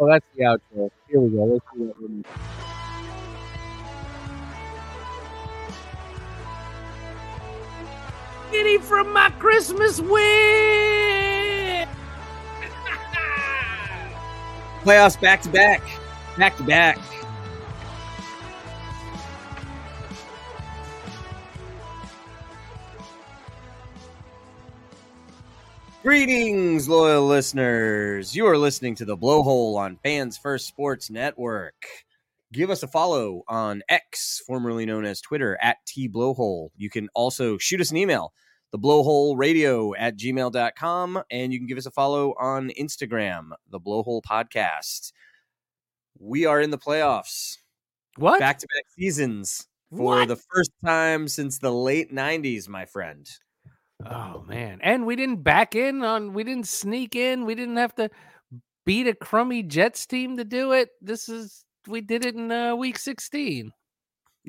Oh, that's the outro. Here we go. Let's see what we Giddy from my Christmas win! Playoffs back to back. Back to back. Greetings, loyal listeners. You are listening to the Blowhole on Fans First Sports Network. Give us a follow on X, formerly known as Twitter, at T Blowhole. You can also shoot us an email, the blowhole radio at gmail.com, and you can give us a follow on Instagram, the Blowhole Podcast. We are in the playoffs. What? Back to back seasons for What? the first time since the late 90s, my friend. Oh man. And we didn't back in on we didn't sneak in. We didn't have to beat a crummy Jets team to do it. This is we did it in uh, week 16.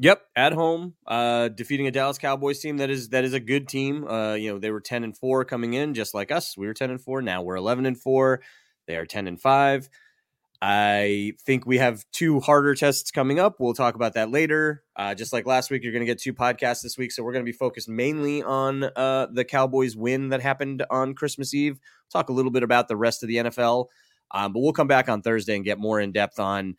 Yep, at home, uh, defeating a Dallas Cowboys team that is that is a good team. Uh, you know, they were ten and four coming in, just like us. We were ten and four. Now we're eleven and four. They are ten and five. I think we have two harder tests coming up. We'll talk about that later. Uh, just like last week, you're going to get two podcasts this week, so we're going to be focused mainly on uh, the Cowboys win that happened on Christmas Eve. Talk a little bit about the rest of the NFL, um, but we'll come back on Thursday and get more in depth on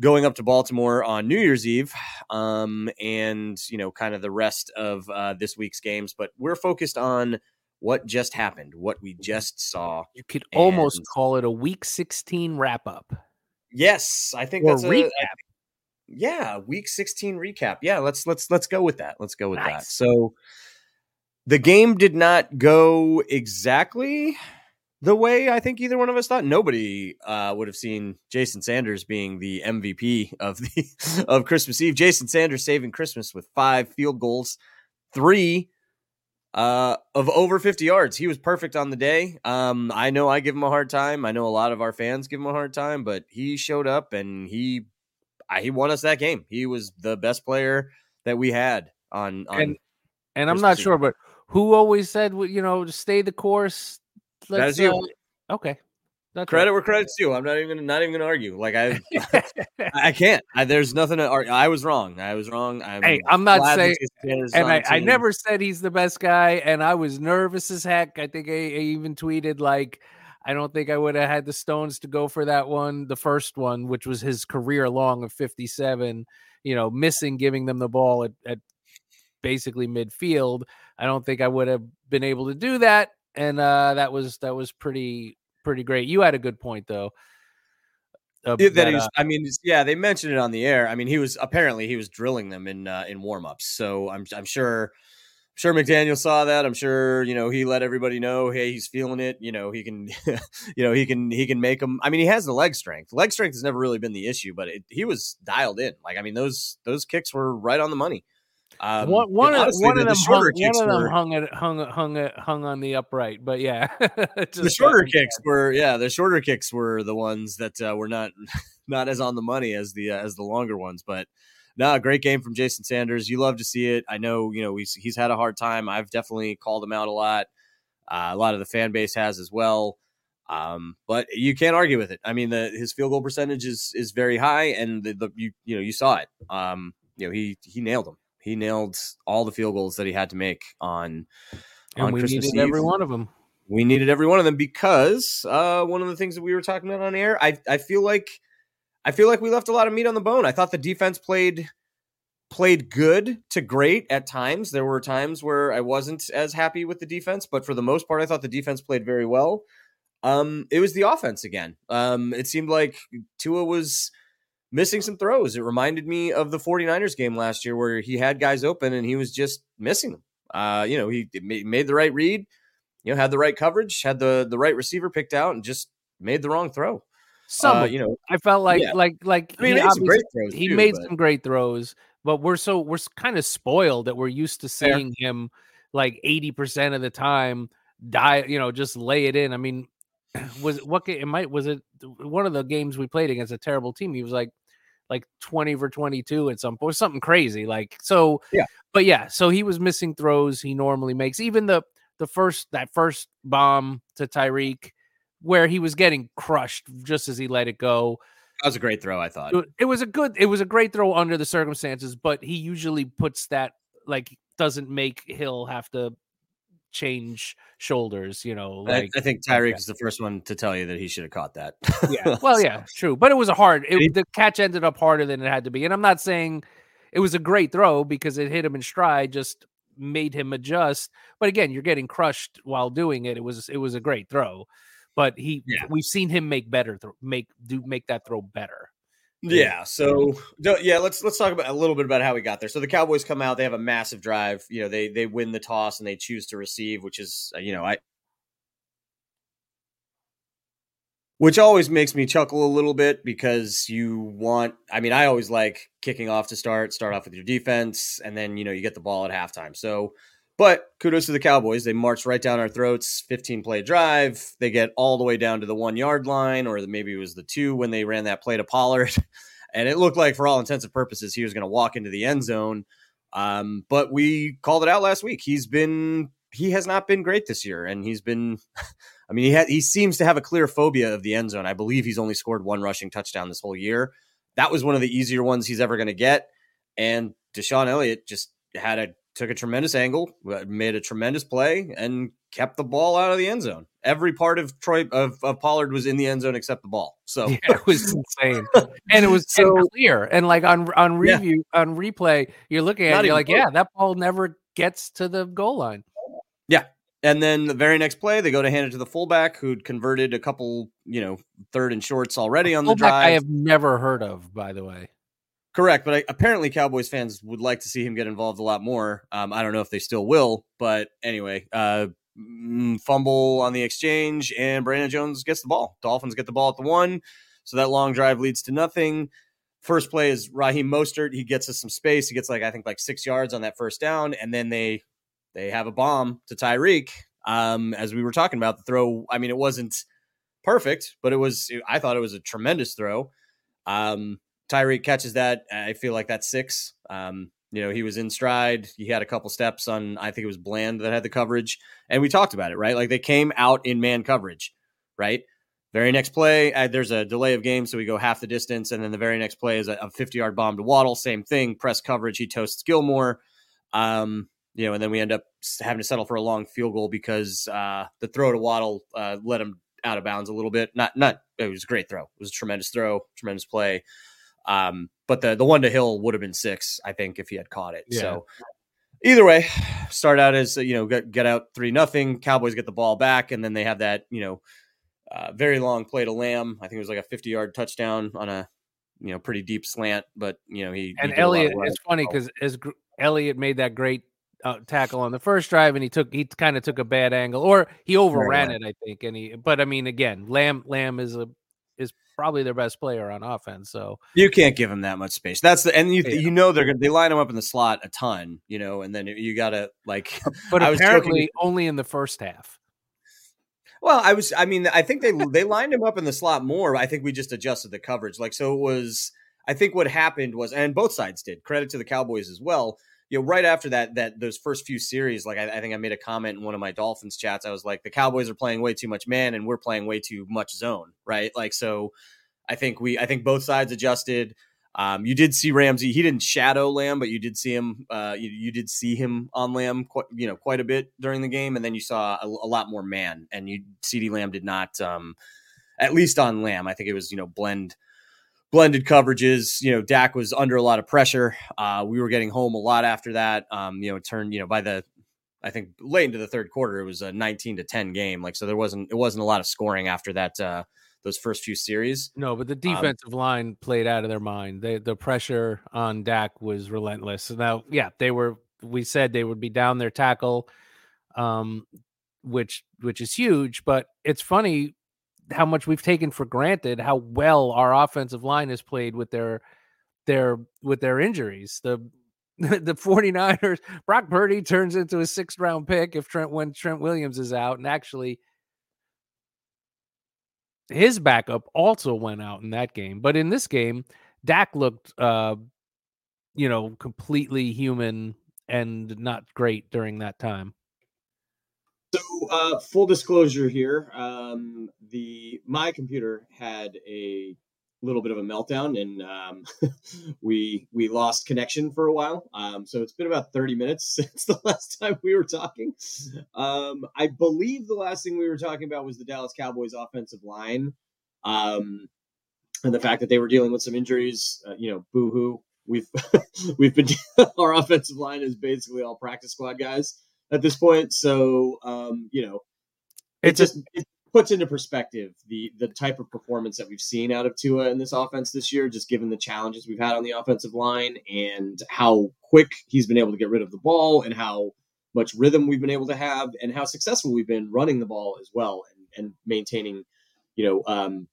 going up to Baltimore on New Year's Eve, um, and you know, kind of the rest of uh, this week's games. But we're focused on what just happened, what we just saw. You could almost call it a week 16 wrap up. Yes, I think Or that's a recap. yeah, week 16 recap. Yeah, let's let's let's go with that. Let's go with that. So the game did not go exactly the way I think either one of us thought. Nobody uh, would have seen Jason Sanders being the MVP of the of Christmas Eve. Jason Sanders saving Christmas with five field goals, three uh, of over 50 yards. He was perfect on the day. Um, I know I give him a hard time. I know a lot of our fans give him a hard time, but he showed up and he I, he won us that game. He was the best player that we had on. on And and I'm not Eve. sure, but who always said, you know, stay the course? That is you. uh, okay. Credit where credit's due. I'm not even gonna, not even going to argue. Like I, I can't. I, there's nothing to argue. I was wrong. I was wrong. I'm Hey, I'm not saying- Jason Sanders is and I, I never said he's the best guy, and I was nervous as heck. I think I, I even tweeted like, I don't think I would have had the stones to go for that one, the first one, which was his career long of 57. You know, missing giving them the ball at, at basically midfield. I don't think I would have been able to do that, and uh, that was that was pretty pretty great. You had a good point though. Uh, that, that was, I mean, yeah, they mentioned it on the air. I mean, he was apparently he was drilling them in uh, in warm ups. So I'm I'm sure sure McDaniel saw that. I'm sure you know he let everybody know, hey, he's feeling it. You know, he can, you know, he can he can make them. I mean, he has the leg strength. Leg strength has never really been the issue, but it, he was dialed in. Like, I mean, those those kicks were right on the money. Um, one, one, honestly, one, the, of them hung, one of them were, hung it hung hung hung on the upright, but yeah, the shorter kicks were yeah the shorter kicks were the ones that uh, were not not as on the money as the uh, as the longer ones, but no, great game from Jason Sanders. You love to see it. I know, you know, he's, he's had a hard time. I've definitely called him out a lot. Uh, a lot of the fan base has as well. Um, but you can't argue with it. I mean, the, his field goal percentage is is very high, and the, the you you know you saw it. Um, you know he he nailed them. He nailed all the field goals that he had to make on and on we Christmas needed Eve. every one of them. We needed every one of them because uh, one of the things that we were talking about on air, I I feel like I feel like we left a lot of meat on the bone. I thought the defense played played good to great at times. There were times where I wasn't as happy with the defense, but for the most part, I thought the defense played very well. Um, it was the offense again. Um, it seemed like Tua was missing some throws. It reminded me of the 49ers game last year where he had guys open and he was just missing them. Uh, you know, he made the right read, you know, had the right coverage, had the the right receiver picked out, and just made the wrong throw. Some, uh, you know, I felt like yeah. like like I mean, he, made some great throws. He too, made but... some great throws, but we're so we're kind of spoiled that we're used to seeing Fair. him like eighty percent of the time die. You know, just lay it in. I mean, was what it might was it one of the games we played against a terrible team? He was like like 20 for 22 at some point, something crazy. Like, so, yeah, but yeah, so he was missing throws he normally makes. Even the, the first, that first bomb to Tyreek, where he was getting crushed just as he let it go. That was a great throw, I thought. It was a good it was a great throw under the circumstances, but he usually puts that like doesn't make Hill have to change shoulders, you know. Like I, I think Tyreek is the first one to tell you that he should have caught that. yeah. Well, so. yeah, true. But it was a hard it, the catch ended up harder than it had to be. And I'm not saying it was a great throw because it hit him in stride, just made him adjust. But again, you're getting crushed while doing it. It was it was a great throw but he yeah. we've seen him make better th- make do make that throw better. Yeah. So yeah, let's let's talk about a little bit about how we got there. So the Cowboys come out, they have a massive drive. You know, they they win the toss and they choose to receive, which is uh, you know I. Which always makes me chuckle a little bit because you want. I mean, I always like kicking off to start. Start off with your defense, and then you know you get the ball at halftime. So but kudos to the Cowboys. They marched right down our throats, 15 play drive. They get all the way down to the one yard line, or maybe it was the two when they ran that play to Pollard. and it looked like, for all intents and purposes, he was going to walk into the end zone. Um, but we called it out last week. He's been, he has not been great this year. And he's been, I mean, he, had, he seems to have a clear phobia of the end zone. I believe he's only scored one rushing touchdown this whole year. That was one of the easier ones he's ever going to get. And DeShon Elliott just had a took a tremendous angle, uh, made a tremendous play, and kept the ball out of the end zone. Every part of Troy of, of Pollard was in the end zone except the ball. So yeah, it was insane, and it was so and clear. And like on on review yeah. on replay, you're looking at it, you're like, close. yeah, that ball never gets to the goal line. Yeah. And then the very next play, they go to hand it to the fullback who'd converted a couple, you know, third and shorts already on the drive. I have never heard of, by the way. Correct, but I, apparently Cowboys fans would like to see him get involved a lot more. Um, I don't know if they still will, but anyway, uh, mm, fumble on the exchange, and Brandon Jones gets the ball. Dolphins get the ball at the one, so that long drive leads to nothing. First play is Raheem Mostert. He gets us some space. He gets like I think like six yards on that first down, and then they they have a bomb to Tyreek. Um, as we were talking about the throw, I mean it wasn't perfect, but it was. I thought it was a tremendous throw. Um, Tyreek catches that. I feel like that's six. Um, you know, he was in stride. He had a couple steps on, I think it was Bland that had the coverage. And we talked about it, right? Like they came out in man coverage, right? Very next play, uh, there's a delay of game, so we go half the distance. And then the very next play is a 50 yard bomb to Waddle. Same thing, press coverage. He toasts Gilmore. Um, you know, and then we end up having to settle for a long field goal because uh, the throw to Waddle uh, let him out of bounds a little bit. Not, not, it was a great throw. It was a tremendous throw, tremendous play. Um, but the the one to Hill would have been six, I think, if he had caught it. Yeah. So either way, start out as you know get, get out three nothing. Cowboys get the ball back, and then they have that you know uh, very long play to Lamb. I think it was like a fifty yard touchdown on a you know pretty deep slant, but you know he and he Elliott. It's funny because as Gr- Elliott made that great uh, tackle on the first drive, and he took he kind of took a bad angle, or he overran right. it, I think. And he, but I mean, again, Lamb Lamb is a is probably their best player on offense. So you can't give him that much space. That's the and you Yeah. you know they're gonna they line him up in the slot a ton, you know, and then you gotta like. but I was joking- apparently only in the first half. Well, I was. I mean, I think they they lined him up in the slot more. I think we just adjusted the coverage. Like so, it was. I think what happened was, and both sides did. Credit to the Cowboys as well. You know, right after that, that those first few series, like I, I think I made a comment in one of my Dolphins chats. I was like, the Cowboys are playing way too much man, and we're playing way too much zone, right? Like so. I think we. I think both sides adjusted. Um, you did see Ramsey. He didn't shadow Lamb, but you did see him. Uh, you, you did see him on Lamb, quite, you know, quite a bit during the game, and then you saw a, a lot more man. And you, CeeDee Lamb did not, um, at least on Lamb. I think it was you know blend, blended coverages. You know, Dak was under a lot of pressure. Uh, we were getting home a lot after that. Um, you know, it turned you know by the, I think late into the third quarter, it was a nineteen to ten game. Like so, there wasn't it wasn't a lot of scoring after that. Uh, those first few series. No, but the Um, defensive line played out of their mind. They, the pressure on Dak was relentless. So now, yeah, they were. We said they would be down their tackle, um, which which is huge. But it's funny how much we've taken for granted how well our offensive line has played with their their with their injuries. The the 49ers, Brock Purdy turns into a sixth round pick if Trent when Trent Williams is out. And actually his backup also went out in that game. But in this game, Dak looked uh you know, completely human and not great during that time. So, uh, full disclosure here, um, the my computer had a little bit of a meltdown, and um, we we lost connection for a while. Um, so it's been about thirty minutes since the last time we were talking. Um, I believe the last thing we were talking about was the Dallas Cowboys offensive line, um, and the fact that they were dealing with some injuries. Uh, you know, boo hoo. We've we've been our offensive line is basically all practice squad guys at this point. So, um, you know, it just it puts into perspective the the type of performance that we've seen out of Tua in this offense this year, just given the challenges we've had on the offensive line and how quick he's been able to get rid of the ball and how much rhythm we've been able to have and how successful we've been running the ball as well and, and maintaining, you know, um,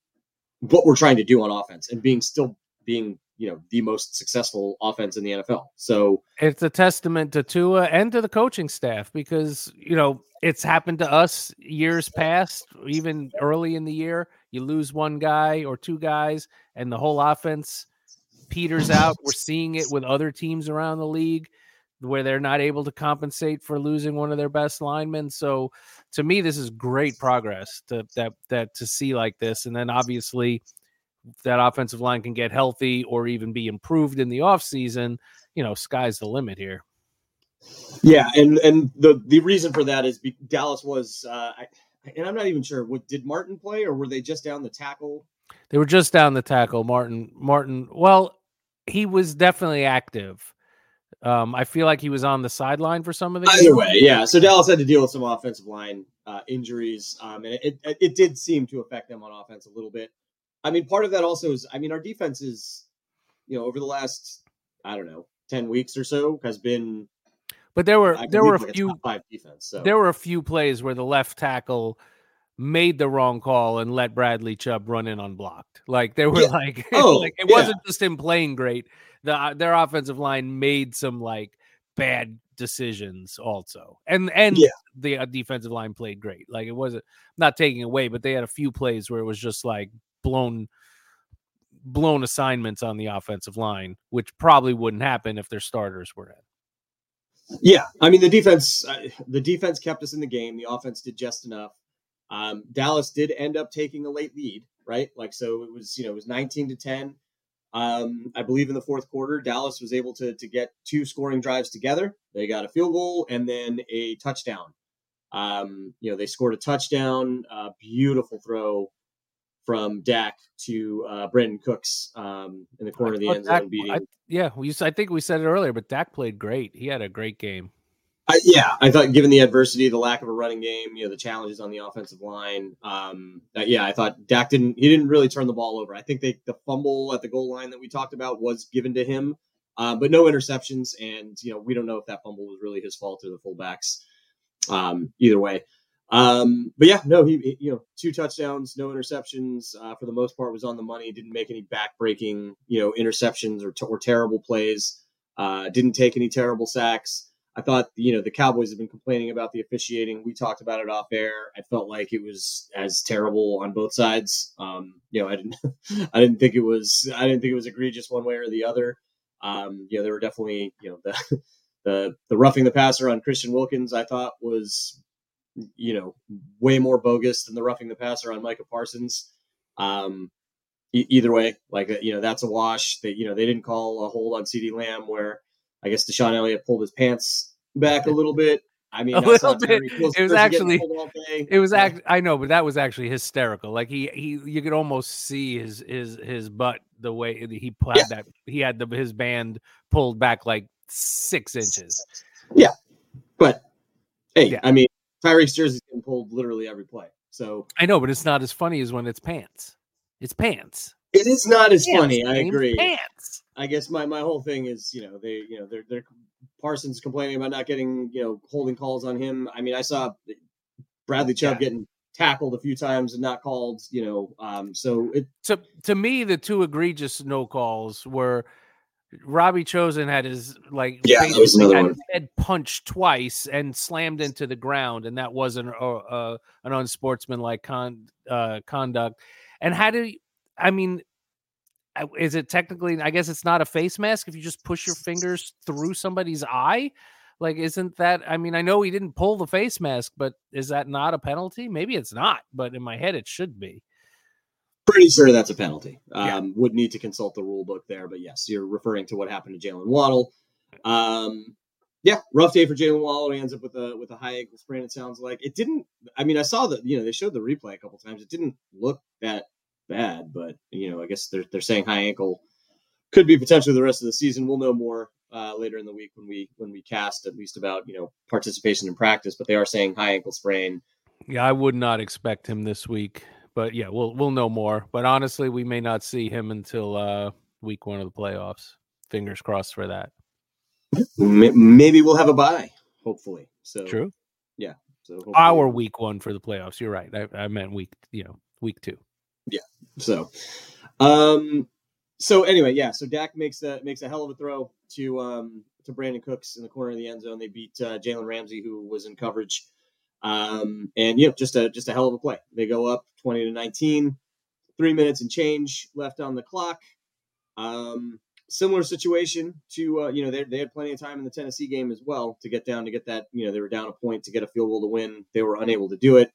what we're trying to do on offense and being still being, you know, the most successful offense in the NFL. So it's a testament to Tua and to the coaching staff because you know it's happened to us years past, even early in the year. You lose one guy or two guys, and the whole offense peters out. We're seeing it with other teams around the league where they're not able to compensate for losing one of their best linemen. So to me, this is great progress to that that to see like this. And then obviously that offensive line can get healthy or even be improved in the offseason, you know, sky's the limit here. Yeah, and and the the reason for that is be, Dallas was, uh, I, and I'm not even sure. What did Martin play, or were they just down the tackle? They were just down the tackle. Martin, Martin, well, he was definitely active. Um, I feel like he was on the sideline for some of the Either way, yeah. So Dallas had to deal with some offensive line uh, injuries, um, and it, it it did seem to affect them on offense a little bit. I mean, part of that also is, I mean, our defense is, you know, over the last, I don't know, ten weeks or so, has been. But there were there were a like few five defense. So there were a few plays where the left tackle made the wrong call and let Bradley Chubb run in unblocked. Like they were Yeah. like, Oh, like, it yeah. wasn't just him playing great. The their offensive line made some like bad decisions also, and and Yeah. the uh, defensive line played great. Like it wasn't not taking away, but they had a few plays where it was just like blown blown assignments on the offensive line, which probably wouldn't happen if their starters were in. Yeah, I mean the defense. Uh, the defense kept us in the game. The offense did just enough. Um, Dallas did end up taking a late lead, right? Like so, it was you know it was nineteen to ten. Um, I believe in the fourth quarter, Dallas was able to to get two scoring drives together. They got a field goal and then a touchdown. Um, you know they scored a touchdown, a beautiful throw from Dak to uh, Brandin Cooks um, in the corner of the end zone, Dak- beating. I- yeah, we. I think we said it earlier, but Dak played great. He had a great game. I, yeah, I thought given the adversity, the lack of a running game, you know, the challenges on the offensive line, um, uh, yeah, I thought Dak didn't he didn't really turn the ball over. I think they, the fumble at the goal line that we talked about was given to him, uh, but no interceptions, and you know we don't know if that fumble was really his fault or the fullbacks. Um, either way, um, but yeah, no, he, he, you know two touchdowns, no interceptions uh, for the most part was on the money. Didn't make any backbreaking you know interceptions or, or terrible plays. Uh, didn't take any terrible sacks. I thought, you know, the Cowboys have been complaining about the officiating. We talked about it off air. I felt like it was as terrible on both sides. Um, you know, I didn't, I didn't think it was, I didn't think it was egregious one way or the other. Um, you know, there were definitely, you know, the, the, the roughing the passer on Christian Wilkins, I thought was, you know, way more bogus than the roughing the passer on Micah Parsons. Um, e- either way, like, you know, that's a wash that, you know, they didn't call a hold on CeeDee Lamb where, I guess DeShon Elliott pulled his pants back a little bit. I mean, a little bit. It was actually, it was act. I know, but that was actually hysterical. Like he, he, you could almost see his, his, his butt the way he had yeah. that. He had the his band pulled back like six inches. Yeah, but hey, yeah. I mean, Tyreek's jersey's getting pulled literally every play. So I know, but it's not as funny as when it's pants. It's pants. It is not as pants, funny. I agree. Pants. I guess my, my whole thing is, you know, they, you know, they're, they're Parsons complaining about not getting, you know, holding calls on him. I mean, I saw Bradley Chubb yeah. getting tackled a few times and not called, you know. Um, so it to to me, the two egregious no calls were Robbie Chosen had his like yeah, that was another one. head punched twice and slammed into the ground, and that wasn't uh, uh, an unsportsmanlike con uh, conduct. And how do I mean? is it technically i guess it's not a face mask if you just push your fingers through somebody's eye like isn't that i mean i know he didn't pull the face mask but is that not a penalty maybe it's not but in my head it should be pretty sure that's a penalty um, yeah. would need to consult the rule book there but yes you're referring to what happened to jaylen waddle um, yeah rough day for jaylen waddle he ends up with a with a high ankle sprain it sounds like it didn't i mean i saw that you know they showed the replay a couple times it didn't look that bad, but you know, I guess they're they're saying high ankle could be potentially the rest of the season. We'll know more uh, later in the week when we when we cast at least about you know participation in practice. But they are saying high ankle sprain. Yeah, I would not expect him this week, but yeah, we'll we'll know more. But honestly, we may not see him until uh, week one of the playoffs. Fingers crossed for that. Maybe we'll have a bye. Hopefully, so true. Yeah, so our week one for the playoffs. You're right. I, I meant week, you know, week two. Yeah. So, um, so anyway, yeah. So Dak makes a makes a hell of a throw to um to Brandin Cooks in the corner of the end zone. They beat uh, Jalen Ramsey, who was in coverage. Um, and yeah, just a just a hell of a play. They go up twenty to nineteen, three minutes and change left on the clock. Um, similar situation to uh, you know they they had plenty of time in the Tennessee game as well to get down to get that you know they were down a point to get a field goal to win. They were unable to do it.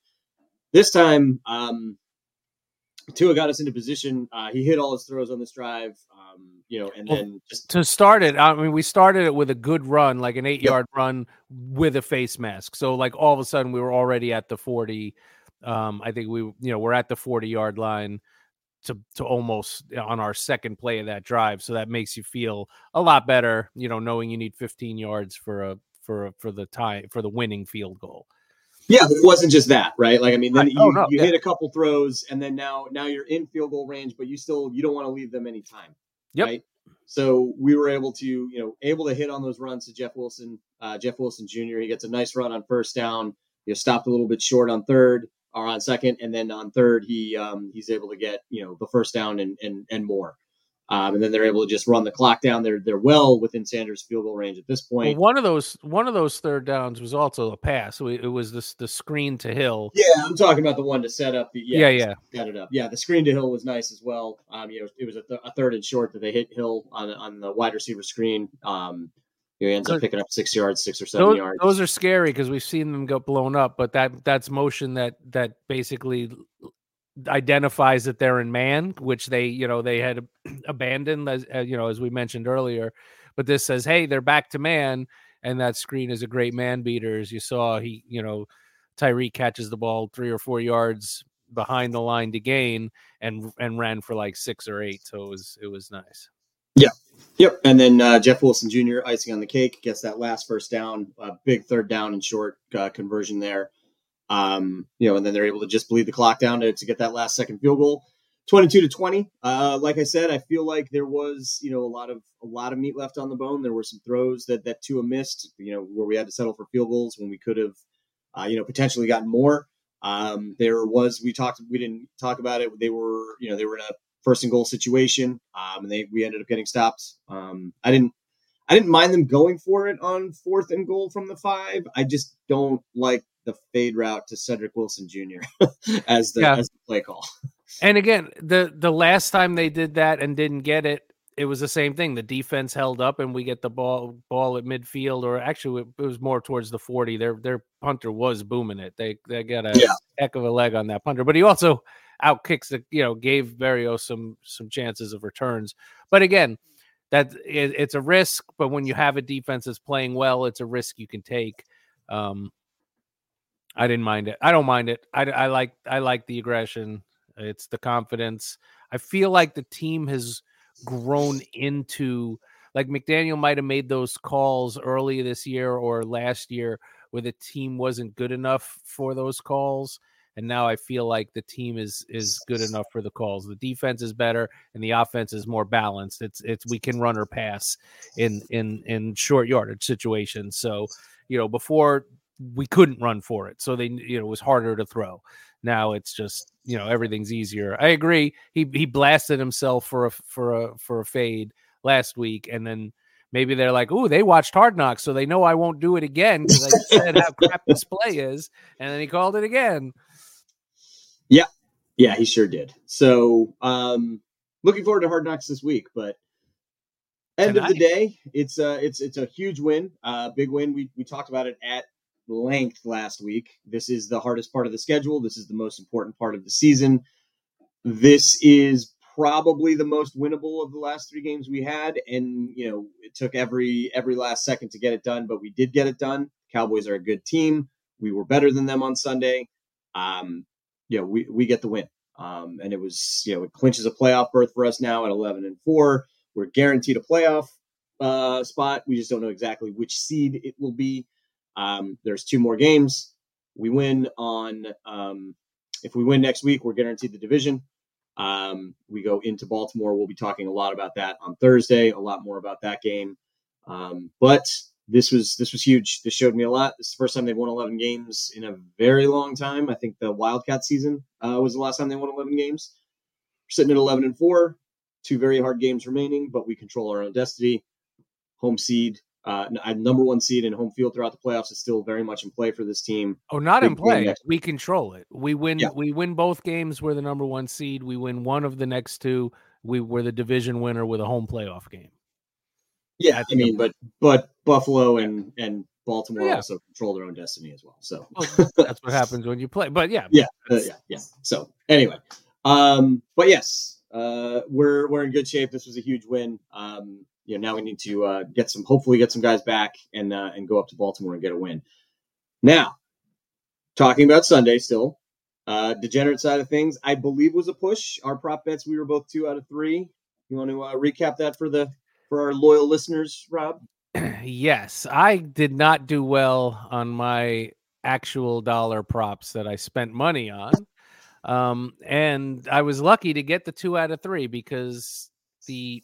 This time, um, Tua got us into position. Uh, he hit all his throws on this drive, you know, and well, then just to start it. I mean, we started it with a good run, like an eight-yard run with a face mask. So, like all of a sudden, we were already at the forty. Um, I think we, you know, we're at the forty-yard line to to almost on our second play of that drive. So that makes you feel a lot better, you know, knowing you need fifteen yards for a for a, for the tie for the winning field goal. Yeah, it wasn't just that, right? Like, I mean, then right. you, oh, no, you yeah. hit a couple throws, and then now now you're in field goal range, but you still you don't want to leave them any time, yep. right? So we were able to, you know, able to hit on those runs to Jeff Wilson, uh, Jeff Wilson Jr. He gets a nice run on first down. You know, stopped a little bit short on third or on second, and then on third he um, he's able to get you know the first down and and and more. Um, and then they're able to just run the clock down. They're they're well within Sanders' field goal range at this point. Well, one of those one of those third downs was also a pass. It was this the screen to Hill. Yeah, I'm talking about the one to set up. The, yeah, yeah, yeah. set it up. Yeah, the screen to Hill was nice as well. Um, you know, it was a, th- a third and short that they hit Hill on on the wide receiver screen. Um, you know, he ends up picking up six yards, six or seven those, yards. Those are scary because we've seen them get blown up, but that that's motion that that basically identifies that they're in man, which they, you know, they had abandoned, as, you know, as we mentioned earlier. But this says, hey, they're back to man, and that screen is a great man beater. As you saw, he, you know, Tyreek catches the ball three or four yards behind the line to gain, and and ran for like six or eight. So it was it was nice. Yeah. Yep, and then uh, Jeff Wilson Jr. icing on the cake gets that last first down, uh, big third down and short uh, conversion there. Um, you know, and then they're able to just bleed the clock down to, to get that last second field goal. 22 to 20 uh, like i said i feel like there was you know a lot of a lot of meat left on the bone. There were some throws that that tua missed you know where we had to settle for field goals when we could have uh, you know potentially gotten more. Um, there was we talked we didn't talk about it. They were you know they were in a first and goal situation um, and they we ended up getting stopped. Um, i didn't i didn't mind them going for it on fourth and goal from the five. I just don't like the fade route to cedrick wilson jr as the yeah. as the play call and again, the the last time they did that and didn't get it, it was the same thing. The defense held up, and we get the ball ball at midfield, or actually, it was more towards the forty. Their their punter was booming it. They they got a yeah. heck of a leg on that punter, but he also out kicks the you know gave Berrios some some chances of returns. But again, that it, it's a risk. But when you have a defense that's playing well, it's a risk you can take. Um, I didn't mind it. I don't mind it. I, I like I like the aggression. It's the confidence. I feel like the team has grown into like McDaniel might have made those calls early this year or last year where the team wasn't good enough for those calls and now I feel like the team is is good enough for the calls. The defense is better and the offense is more balanced. It's it's we can run or pass in in in short yardage situations. So, you know, before we couldn't run for it. So they you know, it was harder to throw. Now it's just you know everything's easier. I agree. He he blasted himself for a for a for a fade last week, and then maybe they're like, "Ooh, they watched Hard Knocks, so they know I won't do it again because I said how crap this play is," and then he called it again. Yeah, yeah, he sure did. So, um, looking forward to Hard Knocks this week, but end Tonight. of the day, it's uh it's it's a huge win, uh, big win. We we talked about it at length last week. This is the hardest part of the schedule. This is the most important part of the season. This is probably the most winnable of the last three games we had, and you know it took every every last second to get it done, but we did get it done. Cowboys are a good team. We were better than them on Sunday. Um, you know, we we get the win, um, and it was you know it clinches a playoff berth for us now at eleven and four. We're guaranteed a playoff uh, spot. We just don't know exactly which seed it will be. Um, there's two more games. We win on um, if we win next week, we're guaranteed the division. Um, we go into Baltimore. We'll be talking a lot about that on Thursday. A lot more about that game. Um, but this was this was huge. This showed me a lot. This is the first time they've won 11 games in a very long time. I think the Wildcat season uh, was the last time they won 11 games. We're sitting at 11 and four. Two very hard games remaining, but we control our own destiny. Home seed uh, number one seed in home field throughout the playoffs is still very much in play for this team. Oh, not in play. We control it. We win. Yeah. We win both games. We're the number one seed. We win one of the next two. We were the division winner with a home playoff game. Yeah, I mean, but but Buffalo and and Baltimore yeah. also control their own destiny as well. So well, that's what happens when you play. But yeah, yeah, uh, yeah, yeah. So anyway, um, but yes, uh, we're we're in good shape. This was a huge win. Um, you know now we need to uh, get some hopefully get some guys back and uh, and go up to Baltimore and get a win. Now, talking about Sunday still, uh, degenerate side of things, I believe was a push. Our prop bets we were both two out of three. You want to uh, recap that for the for our loyal listeners, Rob? Yes, I did not do well on my actual dollar props that I spent money on. Um, and I was lucky to get the two out of three because the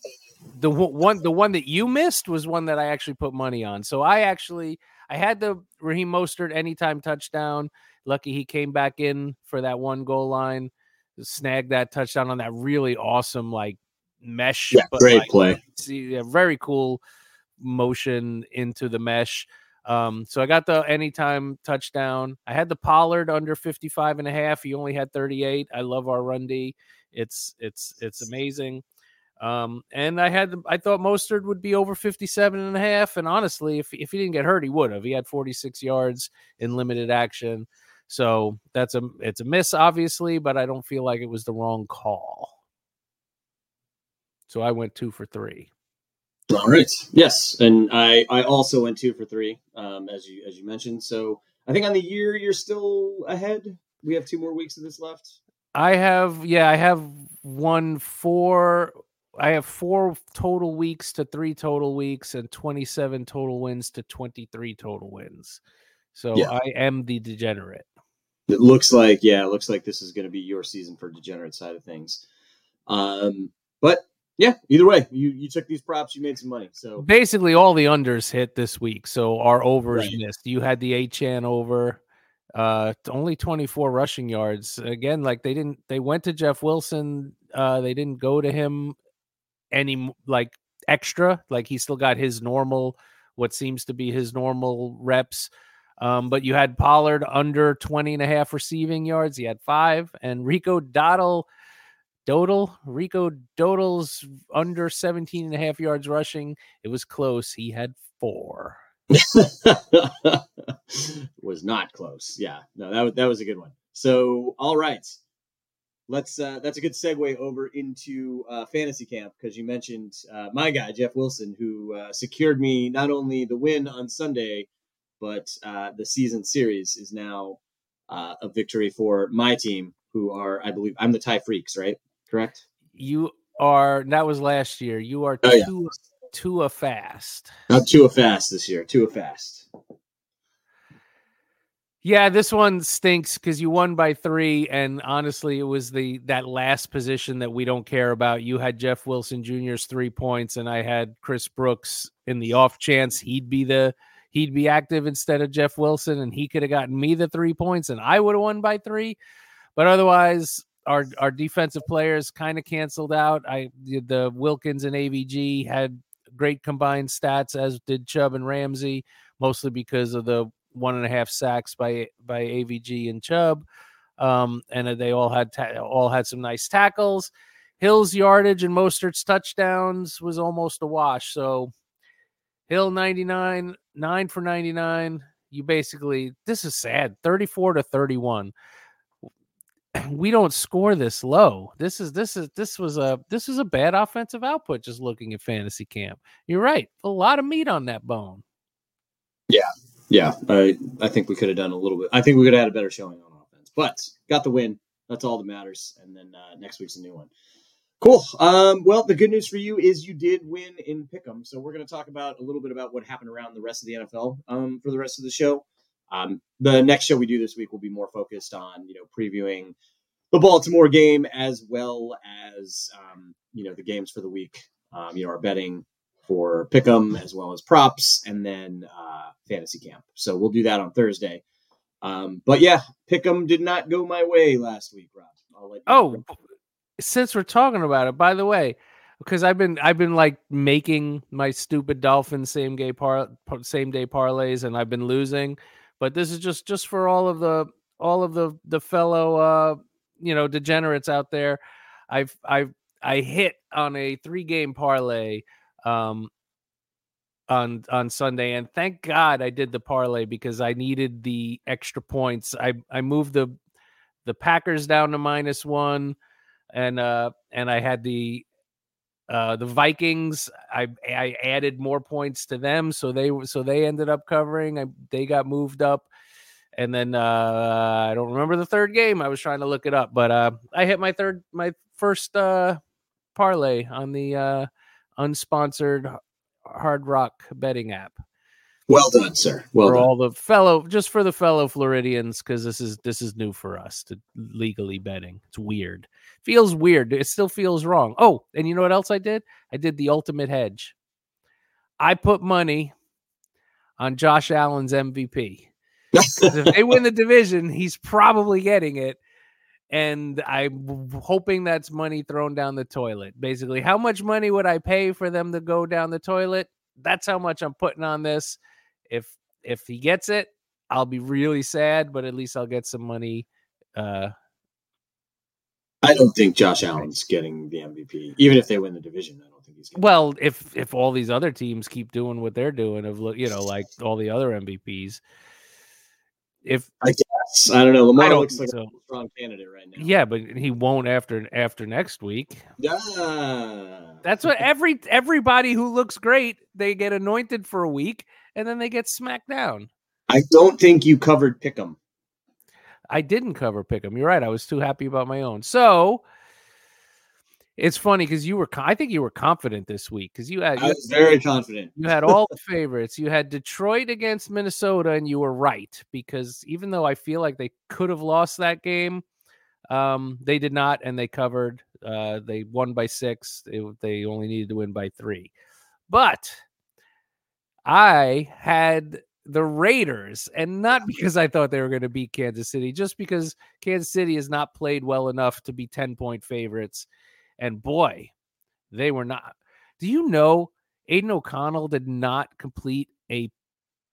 the one the one that you missed was one that I actually put money on. So I actually I had the Raheem Mostert anytime touchdown. Lucky he came back in for that one goal line, snagged that touchdown on that really awesome like mesh. Yeah, great like, play. See, yeah, very cool motion into the mesh. Um, so I got the anytime touchdown. I had the Pollard under 55 and a half. He only had 38. I love our run D. It's it's it's amazing. Um, and I had, I thought Mostert would be over 57 and a half. And honestly, if, if he didn't get hurt, he would have. He had 46 yards in limited action. So that's a, it's a miss, obviously, but I don't feel like it was the wrong call. So I went two for three. All right. Yes, and I I also went two for three, um, as you as you mentioned. So I think on the year you're still ahead. We have two more weeks of this left. I have yeah, I have one four I have four total weeks to three total weeks and 27 total wins to 23 total wins. So Yeah. I am the degenerate. It looks like yeah, it looks like this is going to be your season for degenerate side of things. Um, but yeah, either way, you you took these props, you made some money. So Basically, all the unders hit this week. So our overs Right. missed. You had the Achane over, uh, only 24 rushing yards. Again, like they didn't, they went to Jeff Wilson. Uh, they didn't go to him any like extra. Like he still got his normal, what seems to be his normal reps. Um, but you had Pollard under 20 and a half receiving yards. He had five. And Rico Dottle, Dodal, Rico Dodal's under 17 and a half yards rushing. It was close. He had four. was not close. Yeah, no, that that was a good one. So, all right, let's. Uh, that's a good segue over into uh, fantasy camp because you mentioned uh, my guy Jeff Wilson, who uh, secured me not only the win on Sunday, but uh, the season series is now uh, a victory for my team, who are, I believe, I'm the tie freaks, right? Correct. You are, that was last year. You are Oh, yeah. too, too a fast. Not too a fast this year. Too a fast. Yeah, this one stinks because you won by three, and honestly, it was the that last position that we don't care about. You had Jeff Wilson Jr.'s three points, and I had Chris Brooks in the off chance he'd be the he'd be active instead of Jeff Wilson, and he could have gotten me the three points, and I would have won by three. But otherwise, our our defensive players kind of canceled out. I the, Wilkins and AVG had great combined stats, as did Chubb and Ramsey, mostly because of the one and a half sacks by by AVG and Chubb, um, and they all had ta- all had some nice tackles. Hill's yardage and Mostert's touchdowns was almost a wash. So Hill ninety nine, nine for ninety nine. You basically this is sad, thirty four to thirty one. We don't score this low. This is this is this was a this was a bad offensive output. Just looking at fantasy camp, you're right. A lot of meat on that bone. Yeah, I I think we could have done a little bit. I think we could have had a better showing on offense, but got the win. That's all that matters. And then uh, next week's a new one. Cool. Um, well, the good news for you is you did win in Pick'em. So we're going to talk about a little bit about what happened around the rest of the NFL um, for the rest of the show. Um, the next show we do this week will be more focused on you know previewing the Baltimore game as well as um, you know the games for the week. Um, you know our betting for Pick'em as well as props, and then uh, fantasy camp. So we'll do that on Thursday. Um, but yeah, Pick'em did not go my way last week, Rob. I'll let you Oh, since we're talking about it, by the way, because I've been I've been like making my stupid dolphin same day par par- same day parlays, and I've been losing. But this is just just for all of the all of the the fellow uh you know degenerates out there. I've I've I hit on a three game parlay um on on Sunday, and thank God I did the parlay because I needed the extra points. I I moved the the Packers down to minus one, and uh and I had the uh the Vikings. I I added more points to them, so they so they ended up covering. I they got moved up, and then uh I don't remember the third game. I was trying to look it up, but uh I hit my third my first uh parlay on the uh unsponsored Hard Rock betting app well done, sir. Well for done. all the fellow just for the fellow Floridians because this is this is new for us to legally betting. It's weird. Feels weird. It still feels wrong. Oh, and you know what else I did? I did the ultimate hedge. I put money on Josh Allen's MVP. if they win the division, he's probably getting it. And I'm hoping that's money thrown down the toilet. Basically, how much money would I pay for them to go down the toilet? That's how much I'm putting on this. If if he gets it, I'll be really sad, but at least I'll get some money. Uh, I don't think Josh Allen's getting the MVP, even if they win the division. I don't think he's. Getting well, if if all these other teams keep doing what they're doing, of look, you know, like all the other MVPs, if I guess I don't know. Lamar I don't looks like so. a strong candidate right now. yeah, but he won't after after next week. Yeah. That's what every everybody who looks great, they get anointed for a week and then they get smacked down. I don't think you covered Pick'em. I didn't cover pick 'em. You're right. I was too happy about my own. So It's funny because you were, I think you were confident this week because you had. I was very confident. You had all the favorites. You had Detroit against Minnesota, and you were right because even though I feel like they could have lost that game, um, they did not, and they covered. Uh, they won by six. It, they only needed to win by three, but I had the Raiders, and not because I thought they were going to beat Kansas City, just because Kansas City has not played well enough to be 10 point favorites. And boy, they were not. Do you know Aidan O'Connell did not complete a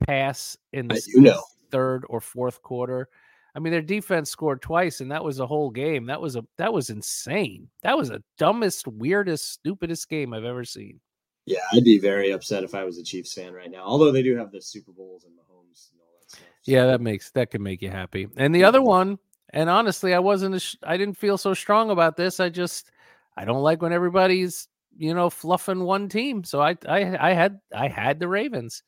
pass in the you know. third or fourth quarter? I mean, their defense scored twice, and that was a whole game. That was a that was insane. That was the dumbest, weirdest, stupidest game I've ever seen. Yeah, I'd be very upset if I was a Chiefs fan right now. Although they do have the Super Bowls and Mahomes and all that stuff. So. Yeah, that makes that can make you happy. And the other one, and honestly, I wasn't. Sh- I didn't feel so strong about this. I just I don't like when everybody's you know fluffing one team. So I I I had I had the Ravens,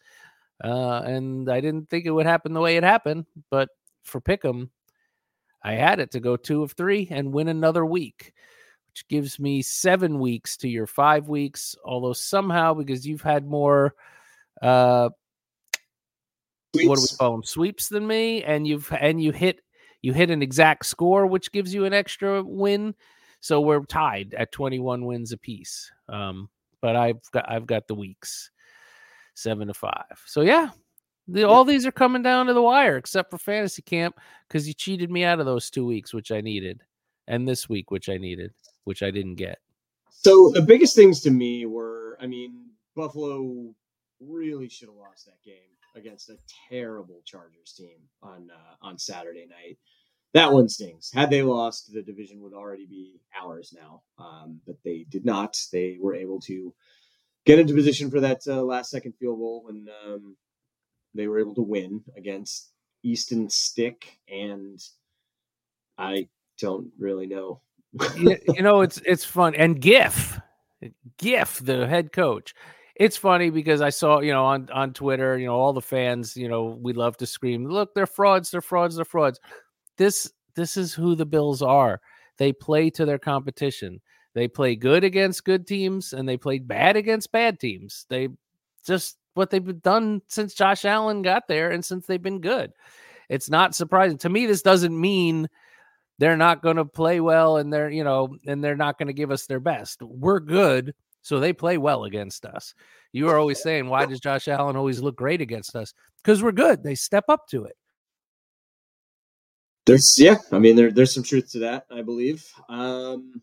uh, and I didn't think it would happen the way it happened. But for Pick'em, I had it to go two of three and win another week which gives me seven weeks to your five weeks. Although somehow, because you've had more, uh, Sweeps. what do we call them, sweeps than me, and you've and you hit you hit an exact score, which gives you an extra win. So we're tied at twenty one wins apiece. Um, but I've got I've got the weeks seven to five. So yeah. The, all these are coming down to the wire, except for fantasy camp, because you cheated me out of those two weeks, which I needed, and this week, which I needed which I didn't get. So the biggest things to me were, I mean, Buffalo really should have lost that game against a terrible Chargers team on uh, on Saturday night. That one stings. Had they lost, the division would already be ours now. Um, but they did not. They were able to get into position for that uh, last second field goal, and um, they were able to win against Easton Stick. And I don't really know you, you know, it's it's fun. And Giff, Giff, the head coach. It's funny because I saw, you know, on on Twitter, you know, all the fans, you know, we love to scream, "Look, they're frauds! They're frauds! They're frauds!" This this is who the Bills are. They play to their competition. They play good against good teams, and they play bad against bad teams. They just what they've done since Josh Allen got there, and since they've been good. It's not surprising to me. This doesn't mean they're not going to play well and they're, you know, and they're not going to give us their best. We're good. So they play well against us. You are always saying, why does Josh Allen always look great against us? Because we're good. They step up to it. There's yeah, I mean there there's some truth to that, I believe. Um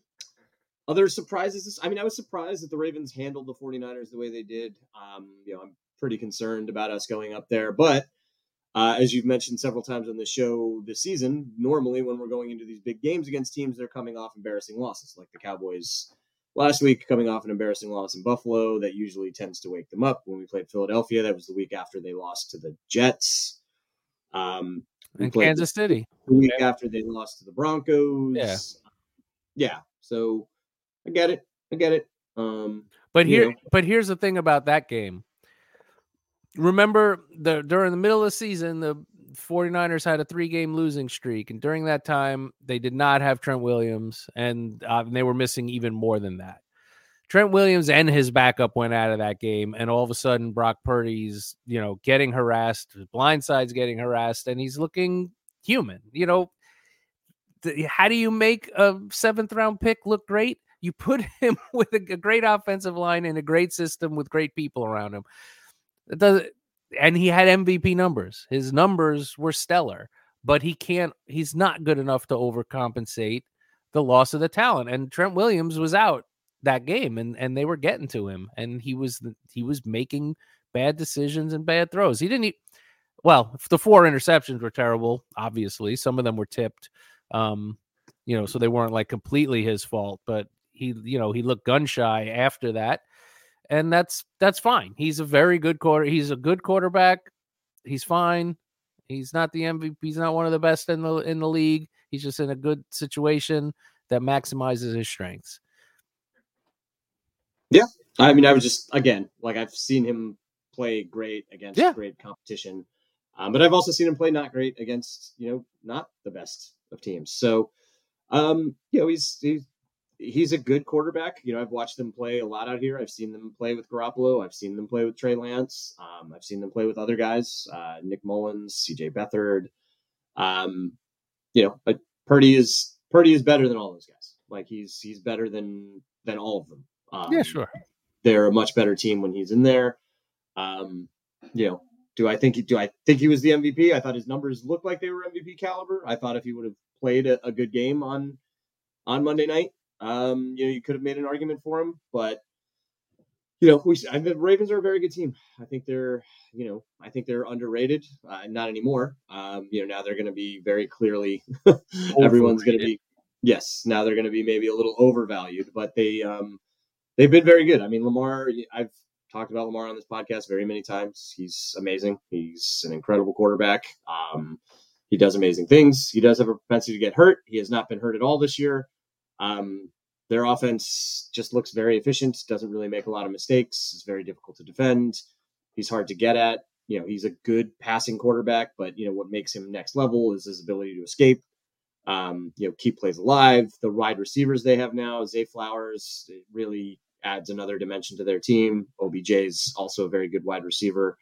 other surprises I mean I was surprised that the Ravens handled the 49ers the way they did. Um you know, I'm pretty concerned about us going up there, but uh, as you've mentioned several times on the show this season, normally when we're going into these big games against teams, they're coming off embarrassing losses, like the Cowboys last week coming off an embarrassing loss in Buffalo. That usually tends to wake them up. When we played Philadelphia, that was the week after they lost to the Jets. Um, in Kansas City, the week yeah. after they lost to the Broncos. Yeah, yeah. So I get it. I get it. Um, but here, know. but here's the thing about that game remember the during the middle of the season the 49ers had a three game losing streak and during that time they did not have Trent Williams and, uh, they were missing even more than that. Trent Williams and his backup went out of that game and all of a sudden Brock Purdy's, you know, getting harassed, blindsides getting harassed and he's looking human. You know, how do you make a 7th round pick look great? You put him with a, a great offensive line and a great system with great people around him. It does and he had MVP numbers. His numbers were stellar, but he can't he's not good enough to overcompensate the loss of the talent. And Trent Williams was out that game and and they were getting to him and he was he was making bad decisions and bad throws. He didn't well, the four interceptions were terrible, obviously. Some of them were tipped. Um, you know, so they weren't like completely his fault, but he, you know, he looked gun shy after that and that's that's fine. He's a very good quarter. He's a good quarterback. He's fine. He's not the MVP. He's not one of the best in the in the league. He's just in a good situation that maximizes his strengths. Yeah, I mean, I was just again like I've seen him play great against yeah. great competition, um, but I've also seen him play not great against you know not the best of teams. So, um, you know, he's he's he's a good quarterback. You know, I've watched them play a lot out here. I've seen them play with Garoppolo. I've seen them play with Trey Lance. Um, I've seen them play with other guys, uh, Nick Mullens, C.J. Beathard. Um, you know, but Purdy is Purdy is better than all those guys. Like he's he's better than than all of them. Um, yeah, sure. They're a much better team when he's in there. Um, you know, do I think he, do I think he was the MVP? I thought his numbers looked like they were MVP caliber. I thought if he would have played a, a good game on on Monday night, um, you know, you could have made an argument for him, but you know, we I, the Ravens are a very good team. I think they're, you know, I think they're underrated. Uh, not anymore. Um, you know, now they're going to be very clearly everyone's going to be yes. Now they're going to be maybe a little overvalued, but they um they've been very good. I mean, Lamar. I've talked about Lamar on this podcast very many times. He's amazing. He's an incredible quarterback. Um, he does amazing things. He does have a propensity to get hurt. He has not been hurt at all this year. Um, their offense just looks very efficient, doesn't really make a lot of mistakes, is very difficult to defend. He's hard to get at. You know, he's a good passing quarterback, but you know what makes him next level is his ability to escape. Um, you know, keep plays alive. The wide receivers they have now, Zay Flowers, really adds another dimension to their team. OBJ is also a very good wide receiver.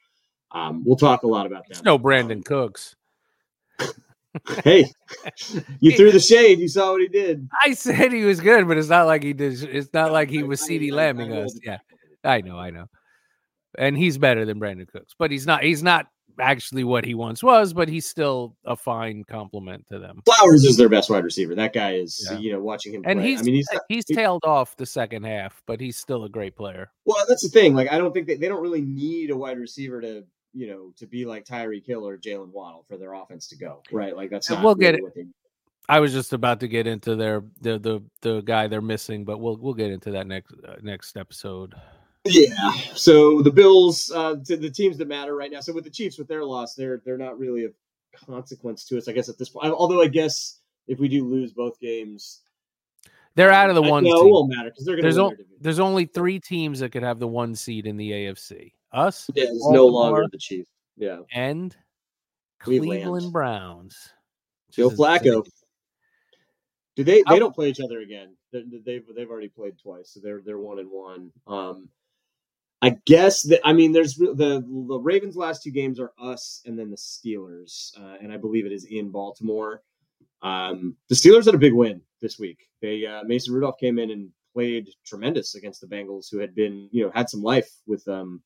Um, we'll talk a lot about that. No Brandin um, Cooks hey, you threw the shade. You saw what he did. I said he was good, but it's not like he did. It's not like he was CeeDee Lambing us. Yeah, I know, I know. And he's better than Brandin Cooks, but he's not. He's not actually what he once was, but he's still a fine compliment to them. Flowers is their best wide receiver. That guy is, yeah. you know, watching him. And play. he's, I mean, he's he's tailed off the second half, but he's still a great player. Well, that's the thing. Like, I don't think they, they don't really need a wide receiver to you know, to be like Tyreek Hill or Jaylen Waddle for their offense to go. Right. Like that's not we'll really get it. I was just about to get into their the the the guy they're missing, but we'll we'll get into that next uh, next episode. Yeah. So the Bills, uh, the teams that matter right now. So with the Chiefs, with their loss, they're they're not really a consequence to us, I guess, at this point. Although I guess if we do lose both games, they're out of the one. No, it won't matter because they're going to. There's, there's only three teams that could have the one seed in the AFC. Us. Yeah, it's no longer the Chiefs. Yeah. And Cleveland, Cleveland Browns. Joe Flacco. Do they? They don't play each other again. They've they've already played twice, so they're they're one and one. Um, I guess that I mean, there's the the Ravens' last two games are us and then the Steelers, uh, and I believe it is in Baltimore. Um, the Steelers had a big win this week. They uh, Mason Rudolph came in and played tremendous against the Bengals, who had been you know had some life with um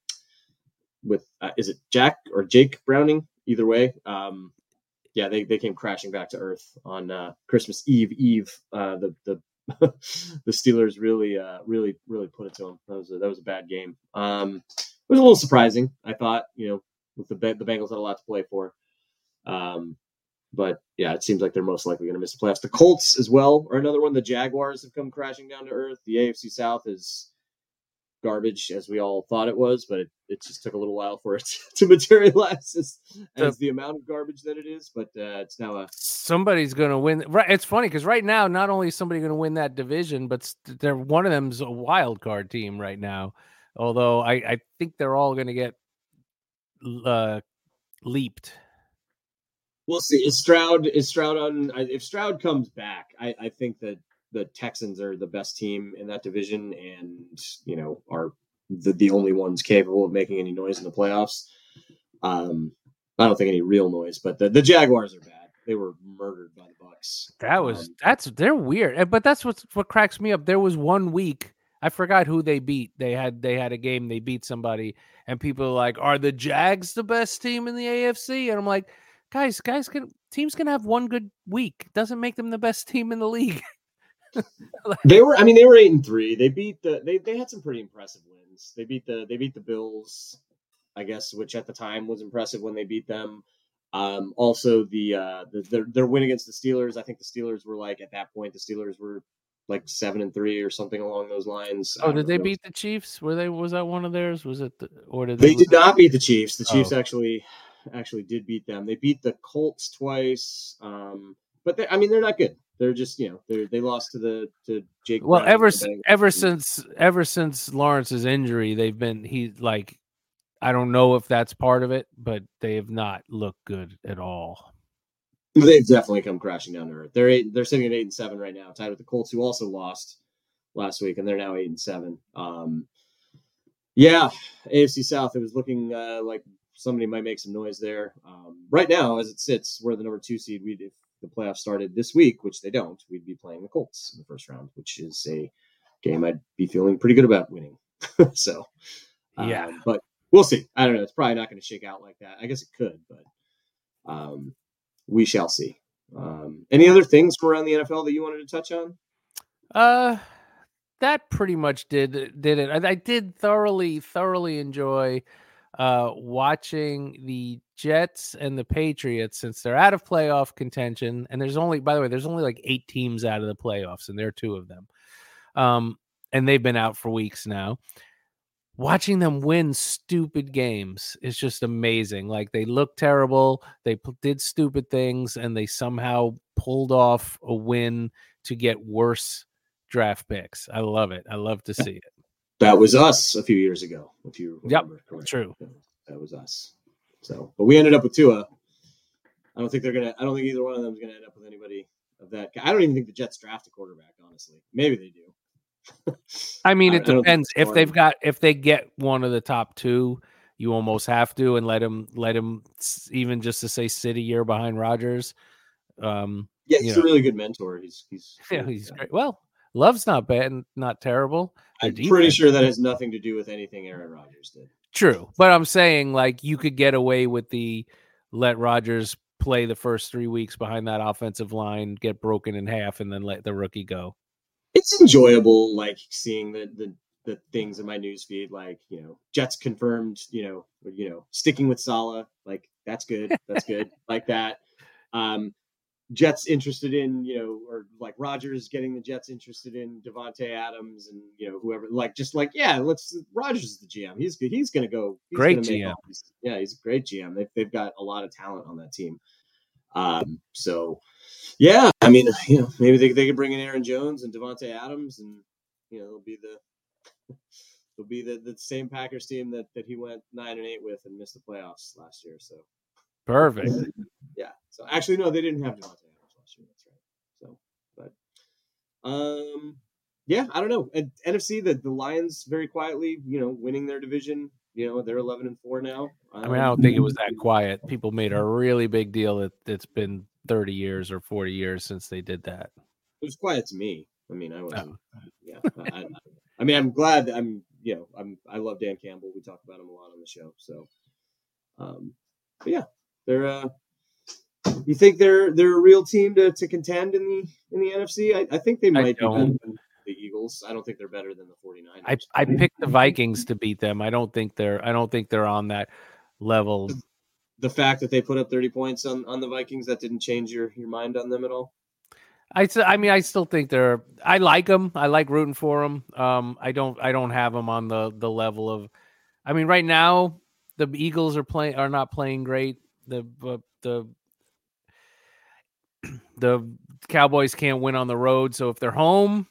with uh, is it Jack or Jake Browning? Either way, um, yeah, they, they came crashing back to earth on uh, Christmas Eve. Eve, uh, the the the Steelers really uh, really really put it to them. That was a, that was a bad game. Um, it was a little surprising. I thought you know with the the Bengals had a lot to play for. Um, but yeah, it seems like they're most likely going to miss the playoffs. The Colts as well are another one. The Jaguars have come crashing down to earth. The AFC South is garbage as we all thought it was, but it, it just took a little while for it to materialize as, as the amount of garbage that it is. But uh, it's now a somebody's going to win. Right? It's funny because right now, not only is somebody going to win that division, but they're one of them's a wild card team right now. Although I, I think they're all going to get uh, leaped. We'll see. Is Stroud is Stroud on? If Stroud comes back, I, I think that the Texans are the best team in that division, and you know are the, the only ones capable of making any noise in the playoffs. Um, I don't think any real noise, but the, the Jaguars are bad. They were murdered by the Bucs. That was um, that's they're weird, but that's what what cracks me up. There was one week I forgot who they beat. They had they had a game they beat somebody, and people are like, "Are the Jags the best team in the AFC?" And I'm like, "Guys, guys can teams can have one good week. Doesn't make them the best team in the league." they were. I mean, they were eight and three. They beat the. They they had some pretty impressive wins. They beat the. They beat the Bills, I guess, which at the time was impressive when they beat them. Um, also, the, uh, the their their win against the Steelers. I think the Steelers were like at that point. The Steelers were like seven and three or something along those lines. Oh, did they beat the Chiefs? Were they? Was that one of theirs? Was it? The, or did they? They did not beat the Chiefs. The Chiefs oh. actually actually did beat them. They beat the Colts twice. Um, but they, I mean, they're not good they're just you know they they lost to the to Jake. Well, Brown ever ever since ever since Lawrence's injury, they've been he like I don't know if that's part of it, but they have not looked good at all. They've definitely come crashing down to earth. They're eight. They're sitting at eight and seven right now, tied with the Colts, who also lost. last week, and they're now eight and seven. Um, yeah, AFC South. It was looking uh, like somebody might make some noise there. Um, right now, as it sits, we're the number two seed. We if the playoffs started this week, which they don't, we'd be playing the Colts in the first round, which is a game I'd be feeling pretty good about winning. so, Yeah. um, but we'll see. I don't know. It's probably not going to shake out like that. I guess it could, but um, we shall see. Um, any other things from around the NFL that you wanted to touch on? Uh, that pretty much did did it. I, I did thoroughly thoroughly enjoy uh watching the Jets and the Patriots since they're out of playoff contention and there's only by the way there's only like 8 teams out of the playoffs and there are two of them. Um and they've been out for weeks now. Watching them win stupid games is just amazing. Like they look terrible, they p- did stupid things and they somehow pulled off a win to get worse draft picks. I love it. I love to see it. That was us a few years ago, if you Yep, remember correctly. true. That was us. So, but we ended up with Tua. I don't think they're gonna. I don't think either one of them is gonna end up with anybody of that. I don't even think the Jets draft a quarterback. Honestly, maybe they do. I mean, it I depends. it's If they've got if they get one of the top two, you almost have to and let him let him even just to say sit a year behind Rodgers. Um, Yeah, he's know. a really good mentor. He's he's yeah, he's great. Well, Love's not bad and not terrible. Their I'm pretty sure that has nothing to do with anything Aaron Rodgers did. True, but I'm saying like you could get away with the let Rodgers play the first three weeks behind that offensive line, get broken in half, and then let the rookie go. It's enjoyable, like seeing the the the things in my news feed, like you know, Jets confirmed, you know, or, you know, sticking with Saleh, like that's good, that's good, like that. Um, Jets interested in, you know, or like Rodgers getting the Jets interested in Davante Adams and you know whoever, like just like yeah, let's Rodgers is the GM. He's good. He's gonna go. He's Great gonna GM. these- yeah, he's a great GM. They've they've got a lot of talent on that team. Um, so yeah, I mean, you know, maybe they they could bring in Aaron Jones and Davante Adams, and you know, it'll be the it'll be the, the same Packers team that that he went nine and eight with and missed the playoffs last year. So Perfect. So actually, no, they didn't have Davante Adams last year. That's right. So, but um, yeah, I don't know. And NFC, the the Lions very quietly, you know, winning their division. You know, they're eleven and four now. I mean, I don't think it was that quiet. People made a really big deal that it's been 30 years or 40 years since they did that. it was quiet to me. I mean, I wasn't. Oh. Yeah, I, I, I mean, I'm glad. That I'm, you know, I'm. I love Dan Campbell. We talk about him a lot on the show. So, um, but yeah, they're. uh You think they're they're a real team to, to contend in the in the NFC? I, I think they might be better than the Eagles. I don't think they're better than the 49ers. I I picked the Vikings to beat them. I don't think they're I don't think they're on that level. the fact that they put up 30 points on, on the Vikings that didn't change your, your mind on them at all. I I mean I still think they're I like them. I like rooting for them. Um I don't I don't have them on the the level of I mean right now the Eagles are playing are not playing great. The but the the Cowboys can't win on the road, so if they're home,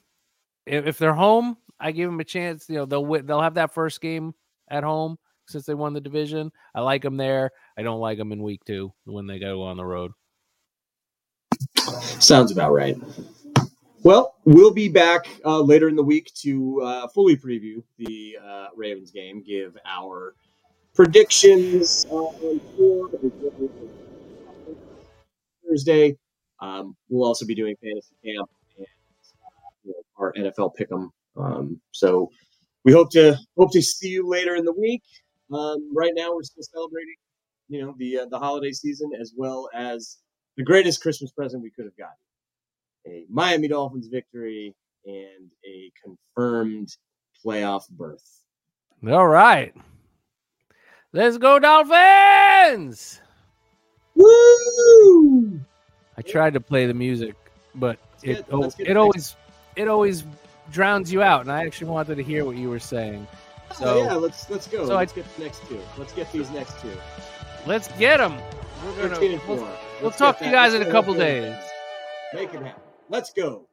if, they're home, I give them a chance. You know, they'll win, they'll have that first game at home since they won the division. I like them there. I don't like them in week two when they go on the road. Sounds about right. Well, we'll be back uh, later in the week to uh, fully preview the uh, Ravens game, give our predictions on Thursday. Um, we'll also be doing fantasy camp and uh, you know, our NFL pick'em. Um, so we hope to hope to see you later in the week. Um, right now, we're still celebrating, you know, the uh, the holiday season as well as the greatest Christmas present we could have gotten a Miami Dolphins victory and a confirmed playoff berth. All right. Let's go Dolphins. Woo! I tried to play the music, but it oh, it always it always drowns you out and I actually wanted to hear what you were saying. So So yeah, let's let's go. so let's I- get the next two. Let's get these next two. let's get them. We're gonna. We'll, we'll talk to you guys in a couple days. Make it happen. Let's go.